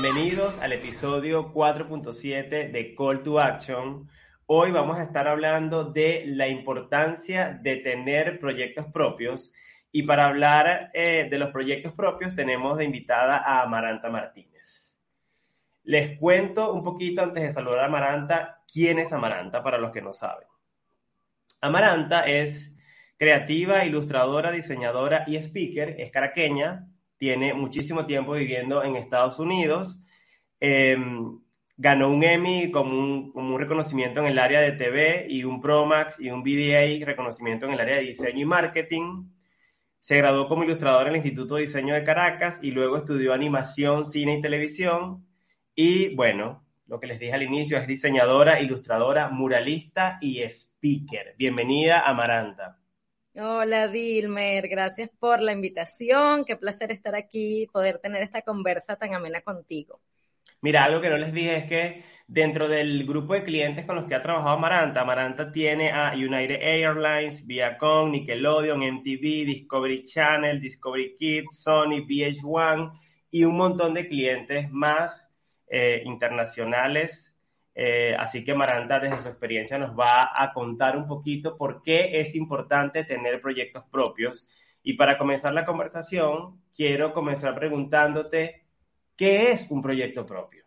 bienvenidos al episodio 4.7 de Call to Action. Hoy vamos a estar hablando de la importancia de tener proyectos propios y para hablar eh, de los proyectos propios tenemos de invitada a Amaranta Martínez. Les cuento un poquito antes de saludar a Amaranta quién es Amaranta para los que no saben. Amaranta es creativa, ilustradora, diseñadora y speaker, es caraqueña, tiene muchísimo tiempo viviendo en Estados Unidos. Em, ganó un Emmy como un, reconocimiento en el área de TV y un Promax y un BDA reconocimiento en el área de diseño y marketing. Se graduó como ilustradora en el Instituto de Diseño de Caracas y luego estudió animación, cine y televisión. Y bueno, lo que les dije al inicio es diseñadora, ilustradora, muralista y speaker. Bienvenida, Amaranta. Hola Dilmer, gracias por la invitación, qué placer estar aquí, poder tener esta conversa tan amena contigo. Mira, algo que no les dije es que dentro del grupo de clientes con los que ha trabajado Amaranta, Amaranta tiene a United Airlines, Viacom, Nickelodeon, MTV, Discovery Channel, Discovery Kids, Sony, VH1 y un montón de clientes más eh, internacionales eh, así que Maranta, desde su experiencia, nos va a contar un poquito por qué es importante tener proyectos propios. Y para comenzar la conversación, quiero comenzar preguntándote, ¿qué es un proyecto propio?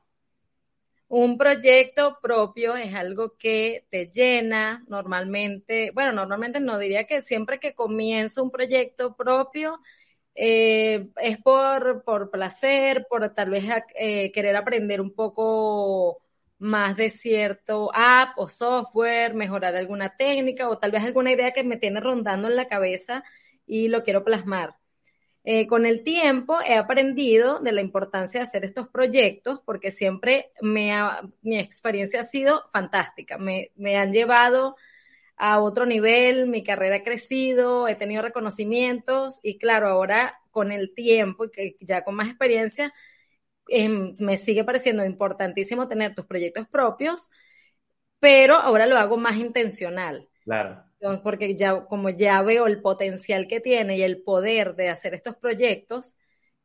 Un proyecto propio es algo que te llena normalmente, bueno, normalmente no diría que siempre que comienzo un proyecto propio eh, es por, por placer, por tal vez eh, querer aprender un poco más de cierto app o software, mejorar alguna técnica o tal vez alguna idea que me tiene rondando en la cabeza y lo quiero plasmar. Eh, con el tiempo he aprendido de la importancia de hacer estos proyectos porque siempre me mi experiencia ha sido fantástica. Me, me han llevado a otro nivel, mi carrera ha crecido, he tenido reconocimientos y claro, ahora con el tiempo y que ya con más experiencia, Em, me sigue pareciendo importantísimo tener tus proyectos propios, pero ahora lo hago más intencional. Claro. Porque ya, como ya veo el potencial que tiene y el poder de hacer estos proyectos,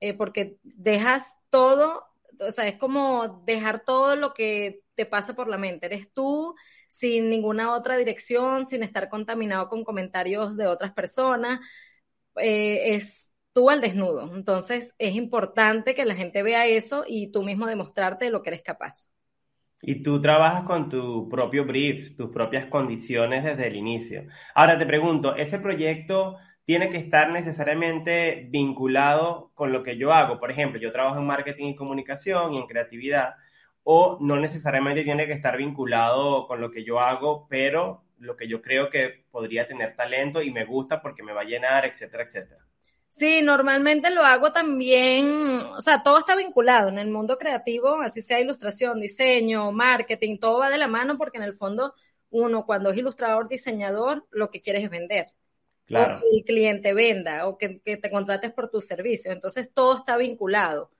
eh, porque dejas todo, o sea, es como dejar todo lo que te pasa por la mente. Eres tú sin ninguna otra dirección, sin estar contaminado con comentarios de otras personas. Eh, es tú al desnudo. Entonces es importante que la gente vea eso y tú mismo demostrarte de lo que eres capaz. Y tú trabajas con tu propio brief, tus propias condiciones desde el inicio. Ahora te pregunto, ¿ese proyecto tiene que estar necesariamente vinculado con lo que yo hago? Por ejemplo, yo trabajo en marketing y comunicación y en creatividad, o no necesariamente tiene que estar vinculado con lo que yo hago, pero lo que yo creo que podría tener talento y me gusta porque me va a llenar, etcétera, etcétera. Sí, normalmente lo hago también, o sea, todo está vinculado en el mundo creativo, así sea ilustración, diseño, marketing, todo va de la mano porque en el fondo uno cuando es ilustrador, diseñador, lo que quiere es vender. Claro. O que el cliente venda o que, que te contrates por tus servicios. Entonces todo está vinculado.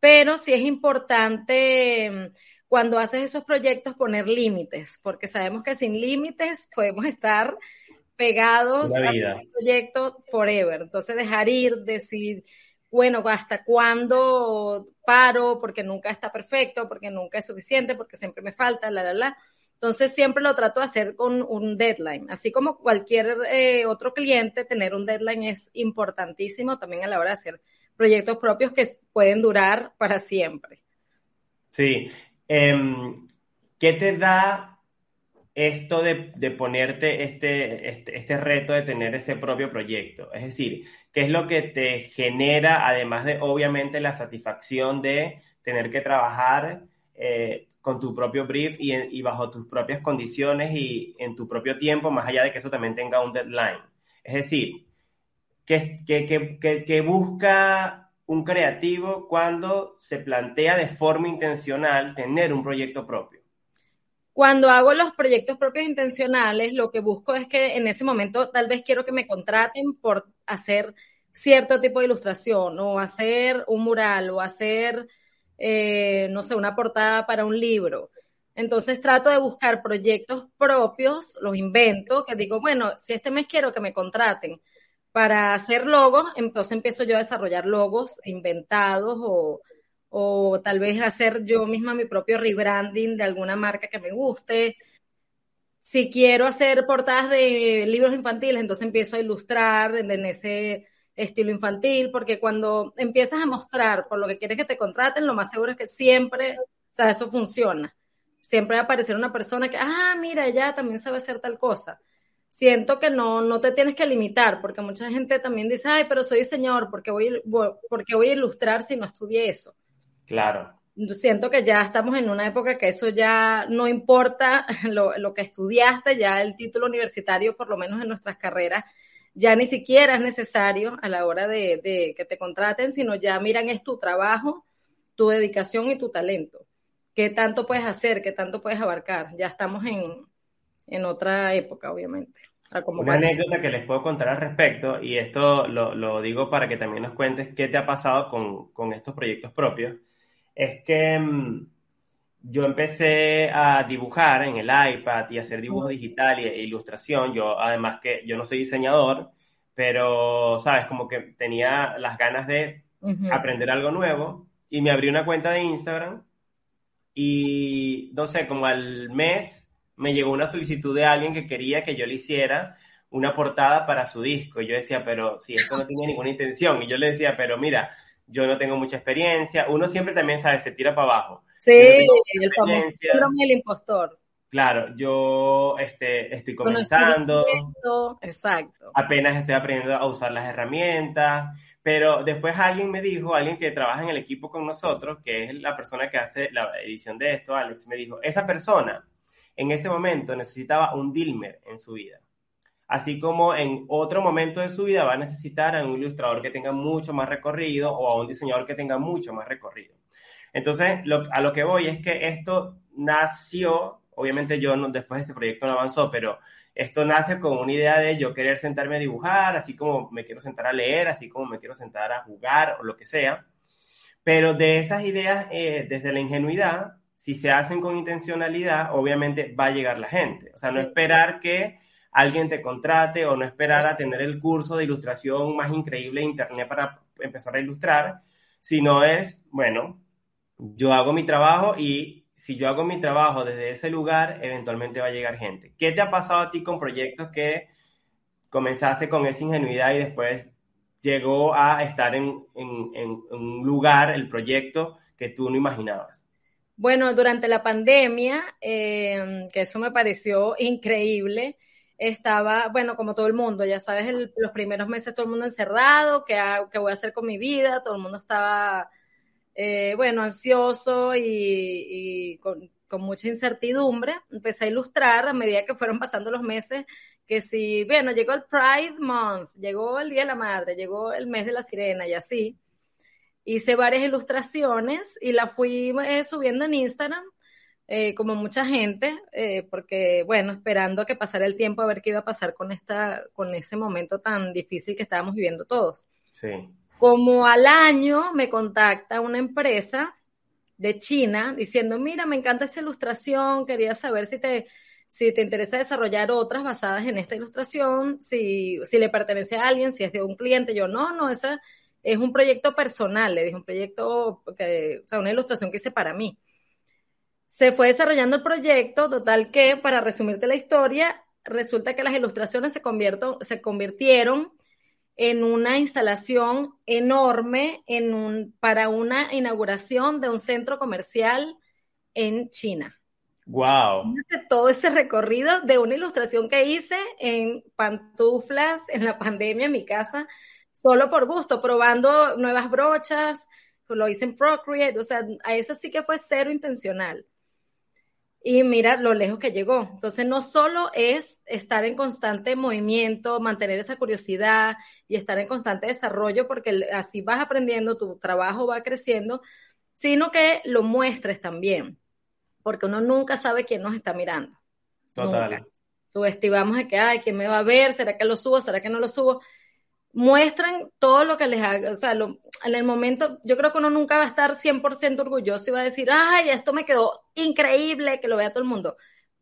Pero sí es importante mm, cuando haces esos proyectos poner límites, porque sabemos que sin límites podemos estar pegados a su proyecto forever. Entonces dejar ir, decir, bueno, hasta cuándo paro, porque nunca está perfecto, porque nunca es suficiente, porque siempre me falta, la, la, la. Entonces siempre lo trato de hacer con un deadline. Así como cualquier eh, otro cliente, tener un deadline es importantísimo también a la hora de hacer proyectos propios que pueden durar para siempre. Sí. Em, ¿Qué te da esto de, ponerte este, este, este, reto de tener ese propio proyecto? Es decir, ¿qué es lo que te genera, además de obviamente la satisfacción de tener que trabajar eh, con tu propio brief y, y, bajo tus propias condiciones y en tu propio tiempo, más allá de que eso también tenga un deadline? Es decir, ¿qué, qué, qué, qué busca un creativo cuando se plantea de forma intencional tener un proyecto propio? Cuando hago los proyectos propios intencionales, lo que busco es que en ese momento tal vez quiero que me contraten por hacer cierto tipo de ilustración o hacer un mural o hacer, eh, no sé, una portada para un libro. Entonces trato de buscar proyectos propios, los invento, que digo, bueno, si este mes quiero que me contraten para hacer logos, entonces empiezo yo a desarrollar logos inventados o, o tal vez hacer yo misma mi propio rebranding de alguna marca que me guste. Si quiero hacer portadas de libros infantiles, entonces empiezo a ilustrar en ese estilo infantil, porque cuando empiezas a mostrar por lo que quieres que te contraten, lo más seguro es que siempre, o sea, eso funciona. Siempre va a aparecer una persona que, ah, mira, ella también sabe hacer tal cosa. Siento que no, no te tienes que limitar, porque mucha gente también dice, ay, pero soy diseñador, ¿por qué voy, porque voy a ilustrar si no estudié eso? Claro. Siento que ya estamos en una época que eso ya no importa lo, lo que estudiaste, ya el título universitario, por lo menos en nuestras carreras, ya ni siquiera es necesario a la hora de, que te contraten, sino ya miran es tu trabajo, tu dedicación y tu talento. ¿Qué tanto puedes hacer? ¿Qué tanto puedes abarcar? Ya estamos en, en otra época, obviamente. Una anécdota que les puedo contar al respecto, y esto lo, lo digo para que también nos cuentes qué te ha pasado con, con estos proyectos propios, es que mm, yo empecé a dibujar en el iPad y hacer dibujo digital e ilustración. Yo, además que yo no soy diseñador, pero, ¿sabes? Como que tenía las ganas de aprender algo nuevo y me abrí una cuenta de Instagram y, no sé, como al mes me llegó una solicitud de alguien que quería que yo le hiciera una portada para su disco. Y yo decía, pero si esto no tenía ninguna intención. Y yo le decía, pero mira, yo no tengo mucha experiencia. Uno siempre también, sabe, se tira para abajo. Sí, el famoso impostor. Claro, yo este, estoy comenzando. Exacto. Apenas estoy aprendiendo a usar las herramientas. Pero después alguien me dijo, alguien que trabaja en el equipo con nosotros, que es la persona que hace la edición de esto, Alex, me dijo, esa persona en ese momento necesitaba un Dilmer en su vida. Así como en otro momento de su vida va a necesitar a un ilustrador que tenga mucho más recorrido o a un diseñador que tenga mucho más recorrido. Entonces, a lo que voy es que esto nació, obviamente yo no, después de este proyecto no avanzó, pero esto nace con una idea de yo querer sentarme a dibujar, así como me quiero sentar a leer, así como me quiero sentar a jugar o lo que sea. Pero de esas ideas, eh, desde la ingenuidad, si se hacen con intencionalidad, obviamente va a llegar la gente. O sea, no esperar que alguien te contrate o no esperar a tener el curso de ilustración más increíble de Internet para empezar a ilustrar, sino es, bueno, yo hago mi trabajo y si yo hago mi trabajo desde ese lugar, eventualmente va a llegar gente. ¿Qué te ha pasado a ti con proyectos que comenzaste con esa ingenuidad y después llegó a estar en, un lugar, el proyecto que tú no imaginabas? Bueno, durante la pandemia, eh, que eso me pareció increíble, estaba, bueno, como todo el mundo, ya sabes, los primeros meses todo el mundo encerrado, ¿qué, ¿qué voy a hacer con mi vida? Todo el mundo estaba eh, bueno, ansioso y, con, mucha incertidumbre. Empecé a ilustrar a medida que fueron pasando los meses, que si, bueno, llegó el Pride Month, llegó el Día de la Madre, llegó el mes de la sirena y así. Hice varias ilustraciones y las fui eh, subiendo en Instagram, eh, como mucha gente, porque, bueno, esperando a que pasara el tiempo a ver qué iba a pasar con, esta, con ese momento tan difícil que estábamos viviendo todos. Sí. Como al año me contacta una empresa de China diciendo, mira, me encanta esta ilustración, quería saber si te, si te interesa desarrollar otras basadas en esta ilustración, si, si le pertenece a alguien, si es de un cliente. Yo, no, no, esa es un proyecto personal, le dije, un proyecto, que, o sea, una ilustración que hice para mí. Se fue desarrollando el proyecto, total que, para resumirte la historia, resulta que las ilustraciones se, se convirtieron en una instalación enorme en un, para una inauguración de un centro comercial en China. Wow. Todo ese recorrido de una ilustración que hice en pantuflas en la pandemia en mi casa, solo por gusto, probando nuevas brochas, lo hice en Procreate, o sea, a eso sí que fue cero intencional y mira lo lejos que llegó. Entonces, no solo es estar en constante movimiento, mantener esa curiosidad y estar en constante desarrollo, porque así vas aprendiendo, tu trabajo va creciendo, sino que lo muestres también, porque uno nunca sabe quién nos está mirando. Total. Subestimamos de que, ay, ¿quién me va a ver? ¿Será que lo subo? ¿Será que no lo subo? Muestran todo lo que les haga, o sea, en el momento, yo creo que uno nunca va a estar 100% orgulloso y va a decir, ay, esto me quedó increíble, que lo vea todo el mundo.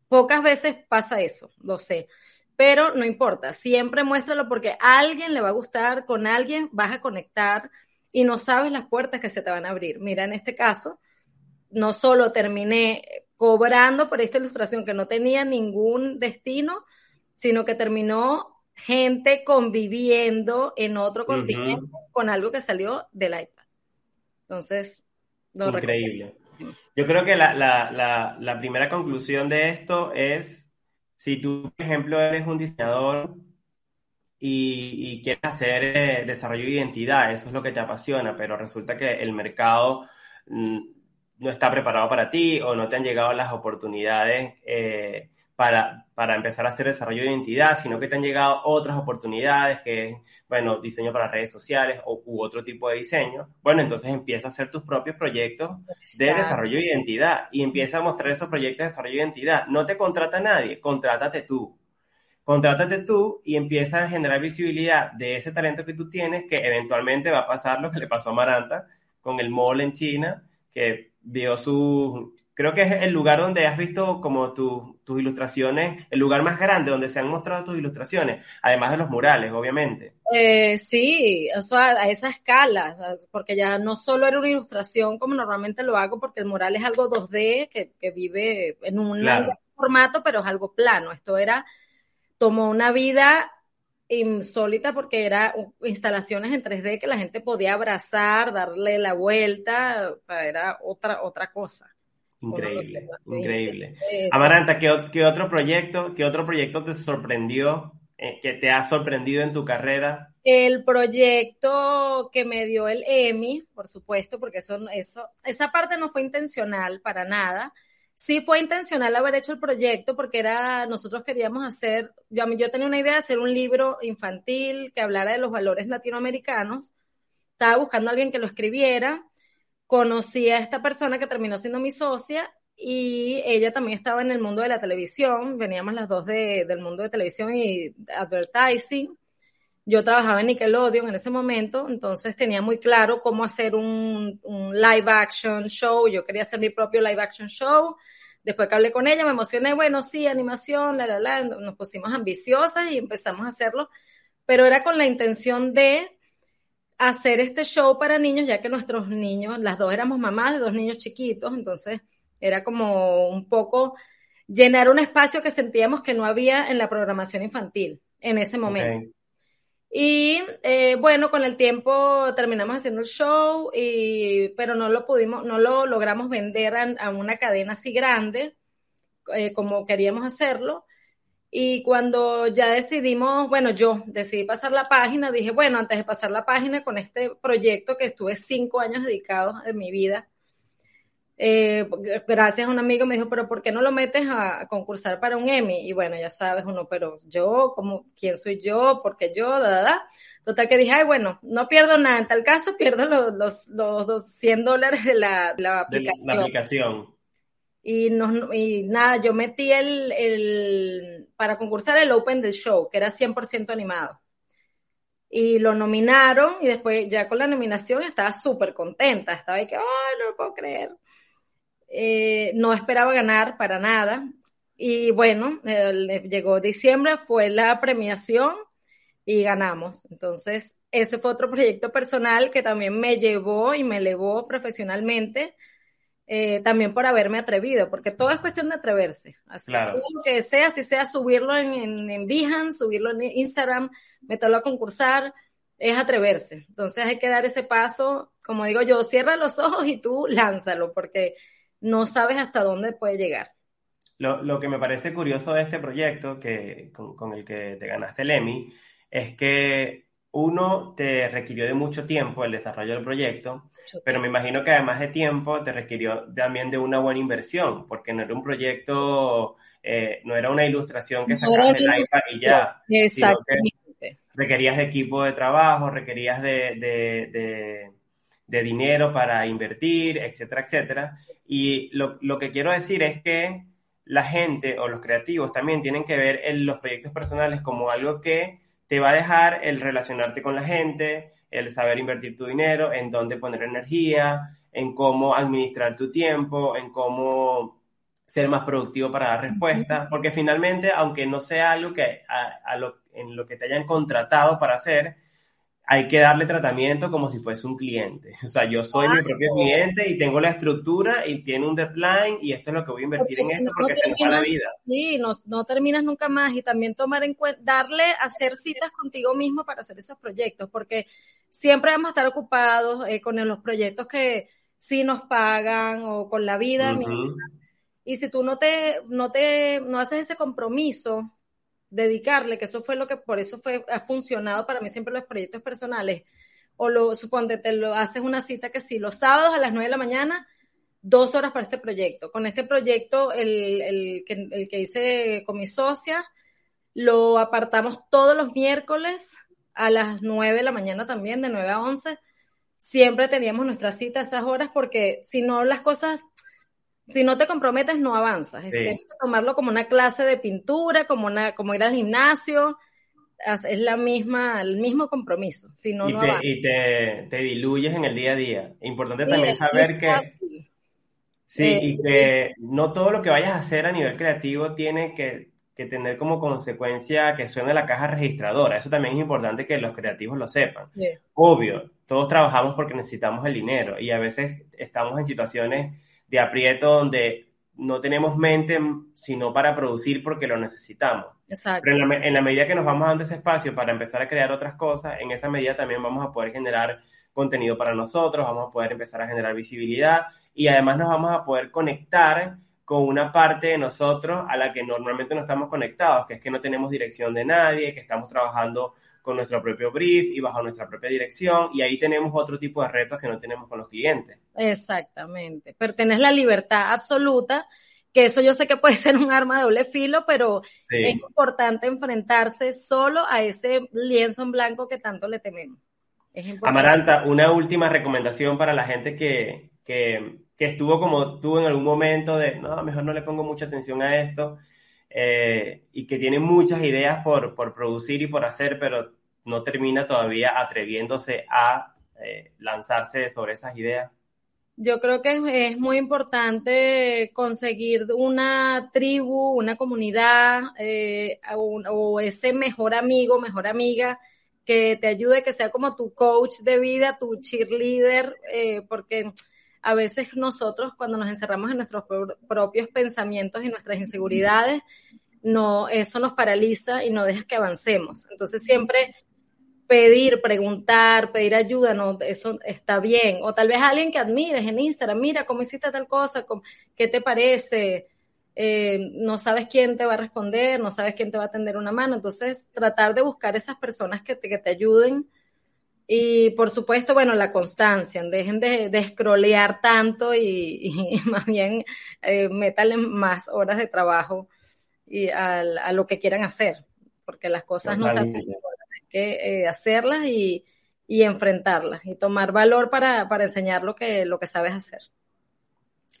Pocas veces pasa eso, lo sé, pero no importa, siempre muéstralo porque a alguien le va a gustar, con alguien vas a conectar y no sabes las puertas que se te van a abrir. Mira, en este caso, no solo terminé cobrando por esta ilustración que no tenía ningún destino, sino que terminó gente conviviendo en otro continente con algo que salió del iPad. Entonces, Increíble. Yo creo que la, la, la, primera conclusión de esto es, si tú, por ejemplo, eres un diseñador y, quieres hacer eh, desarrollo de identidad, eso es lo que te apasiona, pero resulta que el mercado mm, no está preparado para ti o no te han llegado las oportunidades eh, para, para, empezar a hacer desarrollo de identidad, sino que te han llegado otras oportunidades, que es, bueno, diseño para redes sociales o, u otro tipo de diseño. Bueno, entonces empieza a hacer tus propios proyectos de desarrollo de identidad y empieza a mostrar esos proyectos de desarrollo de identidad. No te contrata nadie, contrátate tú. Contrátate tú y empieza a generar visibilidad de ese talento que tú tienes, que eventualmente va a pasar lo que le pasó a Maranta con el mall en China, que dio su, creo que es el lugar donde has visto como tus ilustraciones, el lugar más grande donde se han mostrado tus ilustraciones, además de los murales, obviamente. Eh, sí, o sea, a esa escala, porque ya no solo era una ilustración como normalmente lo hago, porque el mural es algo 2D que, vive en un formato, pero es algo plano. Esto era, tomó una vida insólita porque era instalaciones en 3D que la gente podía abrazar, darle la vuelta, o sea, era otra, otra cosa. Increíble, increíble. Amaranta, ¿qué, otro proyecto, qué otro proyecto te sorprendió, eh, que te ha sorprendido en tu carrera? El proyecto que me dio el EMI, por supuesto, porque eso, eso, esa parte no fue intencional para nada. Sí fue intencional haber hecho el proyecto porque era, nosotros queríamos hacer, yo, yo tenía una idea de hacer un libro infantil que hablara de los valores latinoamericanos. Estaba buscando a alguien que lo escribiera conocí a esta persona que terminó siendo mi socia y ella también estaba en el mundo de la televisión, veníamos las dos del mundo de televisión y advertising. Yo trabajaba en Nickelodeon en ese momento, entonces tenía muy claro cómo hacer un, live action show. Yo quería hacer mi propio live action show. Después que hablé con ella, me emocioné, bueno, sí, animación, la, la, la, nos pusimos ambiciosas y empezamos a hacerlo, pero era con la intención de hacer este show para niños, ya que nuestros niños, las dos éramos mamás de dos niños chiquitos, entonces era como un poco llenar un espacio que sentíamos que no había en la programación infantil en ese momento. Y eh, bueno, con el tiempo terminamos haciendo el show, y, pero no lo pudimos, no lo logramos vender a, una cadena así grande eh, como queríamos hacerlo. Y cuando ya decidimos, bueno, yo decidí pasar la página, dije, bueno, antes de pasar la página con este proyecto que estuve cinco años dedicados de mi vida, eh, gracias a un amigo me dijo, pero ¿por qué no lo metes a, concursar para un Emmy? Y bueno, ya sabes uno, pero yo, como, ¿quién soy yo? ¿Por qué yo? Da, da, Total que dije, ay, bueno, no pierdo nada. En tal caso, pierdo los, los, los, 100 dólares de la, la aplicación. De la aplicación. Y, nada, yo metí el, para concursar el Open del show, que era 100% animado. Y lo nominaron y después ya con la nominación estaba súper contenta, estaba ahí que, ay, no lo puedo creer. Eh, no esperaba ganar para nada. Y bueno, llegó diciembre, fue la premiación y ganamos. Entonces, ese fue otro proyecto personal que también me llevó y me elevó profesionalmente eh, también por haberme atrevido, porque todo es cuestión de atreverse. Así sea lo que sea, si sea subirlo en, en, en Behance, subirlo en Instagram, meterlo a concursar, es atreverse. Entonces hay que dar ese paso, como digo yo, cierra los ojos y tú lánzalo, porque no sabes hasta dónde puede llegar. Lo, lo que me parece curioso de este proyecto, que, con, con el que te ganaste el Emmy, es que uno te requirió de mucho tiempo el desarrollo del proyecto, pero me imagino que además de tiempo te requirió también de una buena inversión, porque no era un proyecto, eh, no era una ilustración que sacabas del iPad y ya. Exactamente. Requerías de equipo de trabajo, requerías de, de, de, dinero para invertir, etcétera, etcétera. Y lo, lo que quiero decir es que la gente o los creativos también tienen que ver en los proyectos personales como algo que te va a dejar el relacionarte con la gente, el saber invertir tu dinero, en dónde poner energía, en cómo administrar tu tiempo, en cómo ser más productivo para dar respuesta, porque finalmente, aunque no sea algo que a, lo, en lo que te hayan contratado para hacer, hay que darle tratamiento como si fuese un cliente. O sea, yo soy mi propio cliente y tengo la estructura y tiene un deadline y esto es lo que voy a invertir en esto porque se nos va la vida. Sí, no, no, terminas nunca más y también tomar en cuenta, darle, hacer citas contigo mismo para hacer esos proyectos, porque siempre vamos a estar ocupados eh, con los proyectos que sí nos pagan o con la vida misma. Y si tú no te, no te, no haces ese compromiso dedicarle, que eso fue lo que por eso fue, ha funcionado para mí siempre los proyectos personales, o lo, suponte, te lo haces una cita que sí, los sábados a las 9 de la mañana, dos horas para este proyecto. Con este proyecto, el, el, que, el que hice con mi socia, lo apartamos todos los miércoles a las 9 de la mañana también, de 9 a 11. Siempre teníamos nuestra cita a esas horas porque si no las cosas si no te comprometes, no avanzas. Tienes que tomarlo como una clase de pintura, como, una, como ir al gimnasio. Es la misma, el mismo compromiso. Si no, y, no te, y te, diluyes en el día a día. Importante también saber que. Sí, eh, y que no todo lo que vayas a hacer a nivel creativo tiene que, que, tener como consecuencia que suene la caja registradora. Eso también es importante que los creativos lo sepan. Obvio, todos trabajamos porque necesitamos el dinero y a veces estamos en situaciones de aprieto donde no tenemos mente sino para producir porque lo necesitamos. Exacto. Pero en la, medida que nos vamos dando ese espacio para empezar a crear otras cosas, en esa medida también vamos a poder generar contenido para nosotros, vamos a poder empezar a generar visibilidad y además nos vamos a poder conectar con una parte de nosotros a la que normalmente no estamos conectados, que es que no tenemos dirección de nadie, que estamos trabajando con nuestro propio brief y bajo nuestra propia dirección y ahí tenemos otro tipo de retos que no tenemos con los clientes. Exactamente, pero tenés la libertad absoluta, que eso yo sé que puede ser un arma de doble filo, pero es importante enfrentarse solo a ese lienzo en blanco que tanto le tememos. Amaranta, una última recomendación para la gente que, que, que estuvo como tú en algún momento de, no, mejor no le pongo mucha atención a esto eh, y que tiene muchas ideas por, por, producir y por hacer, pero no termina todavía atreviéndose a eh, lanzarse sobre esas ideas? Yo creo que es, muy importante conseguir una tribu, una comunidad eh, o, ese mejor amigo, mejor amiga que te ayude, que sea como tu coach de vida, tu cheerleader, porque a veces nosotros cuando nos encerramos en nuestros propios pensamientos y nuestras inseguridades, no, eso nos paraliza y no deja que avancemos. Entonces siempre pedir, preguntar, pedir ayuda, no, eso está bien. O tal vez alguien que admires en Instagram, mira cómo hiciste tal cosa, qué te parece, eh, no sabes quién te va a responder, no sabes quién te va a tender una mano. Entonces, tratar de buscar esas personas que te, que te ayuden y por supuesto, bueno, la constancia, dejen de, de scrollear tanto y, más bien eh, métanle más horas de trabajo y a, a, lo que quieran hacer, porque las cosas no se hacen hay que eh, hacerlas y, y, enfrentarlas y tomar valor para, para enseñar lo que, lo que sabes hacer.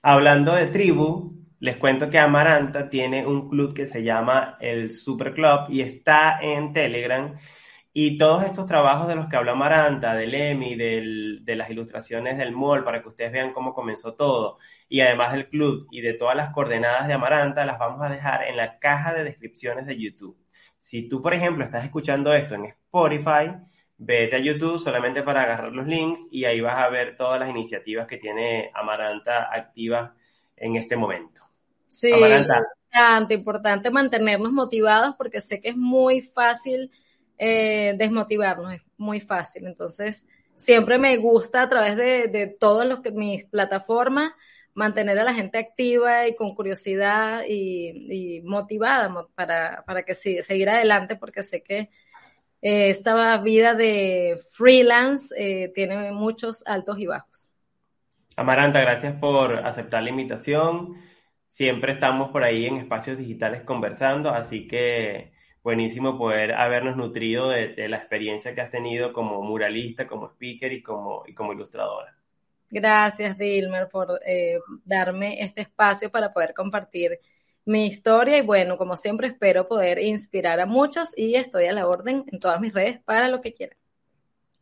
Hablando de tribu, les cuento que Amaranta tiene un club que se llama el Super Club y está en Telegram y todos estos trabajos de los que habla Maranta, del EMI, del, de las ilustraciones del MOL, para que ustedes vean cómo comenzó todo, y además del club y de todas las coordenadas de Amaranta, las vamos a dejar en la caja de descripciones de YouTube. Si tú, por ejemplo, estás escuchando esto en Spotify, vete a YouTube solamente para agarrar los links y ahí vas a ver todas las iniciativas que tiene Amaranta activas en este momento. Sí, es importante, importante mantenernos motivados porque sé que es muy fácil eh, desmotivarnos, es muy fácil. Entonces, siempre me gusta a través de, de todas los mis plataformas mantener a la gente activa y con curiosidad y, motivada para, para que siga, seguir adelante, porque sé que eh, esta vida de freelance eh, tiene muchos altos y bajos. Amaranta, gracias por aceptar la invitación. Siempre estamos por ahí en espacios digitales conversando, así que buenísimo poder habernos nutrido de, la experiencia que has tenido como muralista, como speaker y como, y como ilustradora. Gracias, Dilmer, por eh, darme este espacio para poder compartir mi historia y bueno, como siempre espero poder inspirar a muchos y estoy a la orden en todas mis redes para lo que quieran.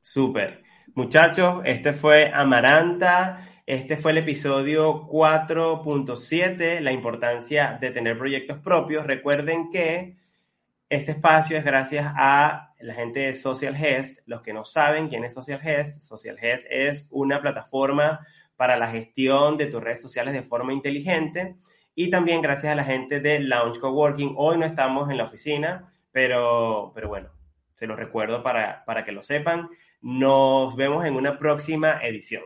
Súper. Muchachos, este fue Amaranta. Este fue el episodio 4.7, la importancia de tener proyectos propios. Recuerden que Este espacio es gracias a la gente de Social Gest. Los que no saben quién es Social Gest, Social Gest es una plataforma para la gestión de tus redes sociales de forma inteligente. Y también gracias a la gente de Launch Coworking. Hoy no estamos en la oficina, pero, pero bueno, se los recuerdo para, para que lo sepan. Nos vemos en una próxima edición.